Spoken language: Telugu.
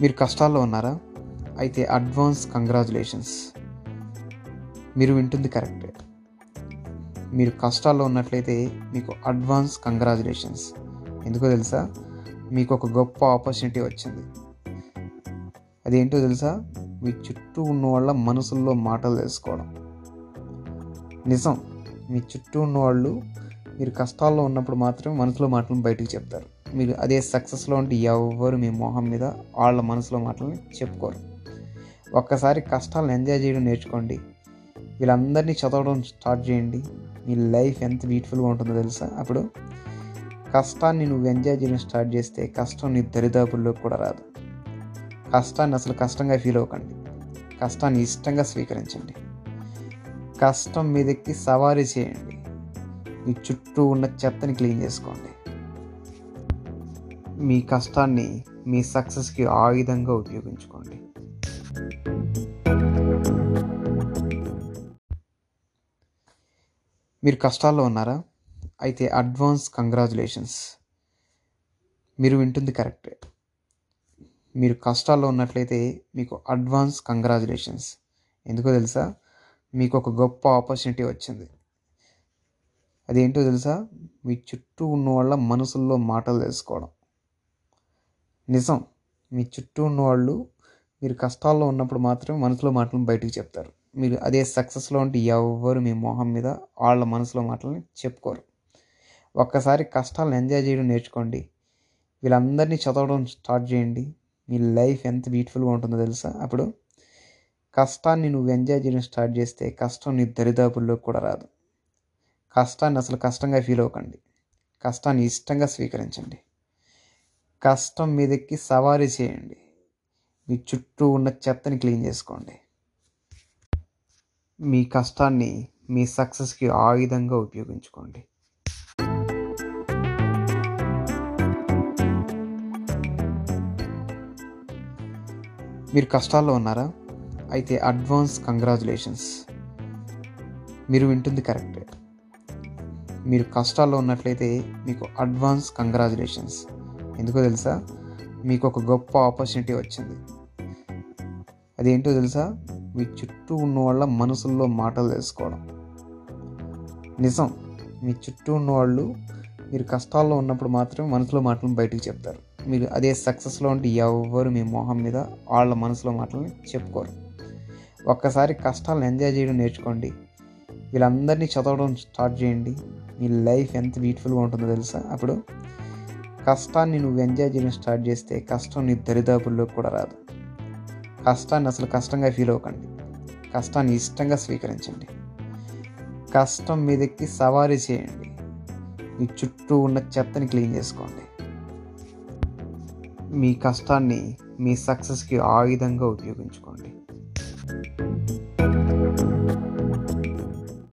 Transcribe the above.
మీరు కష్టాల్లో ఉన్నారా? అయితే అడ్వాన్స్ కంగ్రాచులేషన్స్. మీరు వింటుంది కరెక్టే. మీరు కష్టాల్లో ఉన్నట్లయితే మీకు అడ్వాన్స్ కంగ్రాచులేషన్స్. ఎందుకో తెలుసా? మీకు ఒక గొప్ప ఆపర్చునిటీ వచ్చింది. అదేంటో తెలుసా? మీ చుట్టూ ఉన్న వాళ్ళ మనసుల్లో మాటలు తెలుసుకోవడం. నిజం. మీ చుట్టూ ఉన్న వాళ్ళు మీరు కష్టాల్లో ఉన్నప్పుడు మాత్రమే మనసులో మాటలు బయటకు చెప్తారు. మీరు అదే సక్సెస్లో ఉంటే ఎవరు మీ మొహం మీద వాళ్ళ మనసులో మాటలని చెప్పుకోరు. ఒక్కసారి కష్టాలను ఎంజాయ్ చేయడం నేర్చుకోండి. వీళ్ళందరినీ చదవడం స్టార్ట్ చేయండి. మీ లైఫ్ ఎంత బ్యూటిఫుల్గా ఉంటుందో తెలుసా? అప్పుడు కష్టాన్ని నువ్వు ఎంజాయ్ చేయడం స్టార్ట్ చేస్తే కష్టం నీ దరిదాపుల్లోకి కూడా రాదు. కష్టాన్ని అసలు కష్టంగా ఫీల్ అవ్వకండి. కష్టాన్ని ఇష్టంగా స్వీకరించండి. కష్టం మీదకి సవారీ చేయండి. మీ చుట్టూ ఉన్న చెత్తని క్లీన్ చేసుకోండి. మీ కష్టాన్ని మీ సక్సెస్కి ఆయుధంగా ఉపయోగించుకోండి. మీరు కష్టాల్లో ఉన్నారా? అయితే అడ్వాన్స్ కంగ్రాచులేషన్స్ మీరు వింటుంది కరెక్టే మీరు కష్టాల్లో ఉన్నట్లయితే మీకు అడ్వాన్స్ కంగ్రాచులేషన్స్ ఎందుకో తెలుసా? మీకు ఒక గొప్ప ఆపర్చునిటీ వచ్చింది. అదేంటో తెలుసా? మీ చుట్టూ ఉన్న వాళ్ళ మనసుల్లో మాటలు తెలుసుకోవడం. నిజం. మీ చుట్టూ ఉన్న వాళ్ళు మీరు కష్టాల్లో ఉన్నప్పుడు మాత్రమే మనసులో మాటలను బయటకు చెప్తారు. మీరు అదే సక్సెస్లో ఉంటే ఎవరు మీ మొహం మీద వాళ్ళ మనసులో మాటలని చెప్పుకోరు. ఒక్కసారి కష్టాలను ఎంజాయ్ చేయడం నేర్చుకోండి. వీళ్ళందరినీ చదవడం స్టార్ట్ చేయండి. మీ లైఫ్ ఎంత బ్యూటిఫుల్గా ఉంటుందో తెలుసా? అప్పుడు కష్టాన్ని నువ్వు ఎంజాయ్ చేయడం స్టార్ట్ చేస్తే కష్టం నీ దరిదాపుల్లోకి కూడా రాదు. కష్టాన్ని అసలు కష్టంగా ఫీల్ అవ్వకండి. కష్టాన్ని ఇష్టంగా స్వీకరించండి. కష్టం మీదెక్కి సవారీ చేయండి. మీ చుట్టూ ఉన్న చెత్తని క్లీన్ చేసుకోండి. మీ కష్టాన్ని మీ సక్సెస్కి ఆయుధంగా ఉపయోగించుకోండి. మీరు కష్టాల్లో ఉన్నారా? అయితే అడ్వాన్స్ కంగ్రాచులేషన్స్. మీరు వింటుంది కరెక్టే. మీరు కష్టాల్లో ఉన్నట్లయితే మీకు అడ్వాన్స్ కంగ్రాచులేషన్స్. ఎందుకో తెలుసా? మీకు ఒక గొప్ప ఆపర్చునిటీ వచ్చింది. అదేంటో తెలుసా? మీ చుట్టూ ఉన్న వాళ్ళ మనసుల్లో మాటలు తెలుసుకోవడం. నిజం మీ చుట్టూ ఉన్న వాళ్ళు మీరు కష్టాల్లో ఉన్నప్పుడు మాత్రమే మనసులో మాటలను బయటకు చెప్తారు. మీరు అదే సక్సెస్లో ఉంటే ఎవరు మీ మొహం మీద వాళ్ళ మనసులో మాటలని చెప్పుకోరు. ఒక్కసారి కష్టాలను ఎంజాయ్ చేయడం నేర్చుకోండి. వీళ్ళందరినీ చదవడం స్టార్ట్ చేయండి. మీ లైఫ్ ఎంత బ్యూటిఫుల్గా ఉంటుందో తెలుసా? అప్పుడు కష్టాన్ని నువ్వు ఎంజాయ్ చేయడం స్టార్ట్ చేస్తే కష్టం నీ దరిదాపుల్లో కూడా రాదు. కష్టాన్ని అసలు కష్టంగా ఫీల్ అవ్వకండి. కష్టాన్ని ఇష్టంగా స్వీకరించండి. కష్టం మీదకి సవారీ చేయండి. మీ చుట్టూ ఉన్న చెత్తని క్లీన్ చేసుకోండి. మీ కష్టాన్ని మీ సక్సెస్కి ఆయుధంగా ఉపయోగించుకోండి.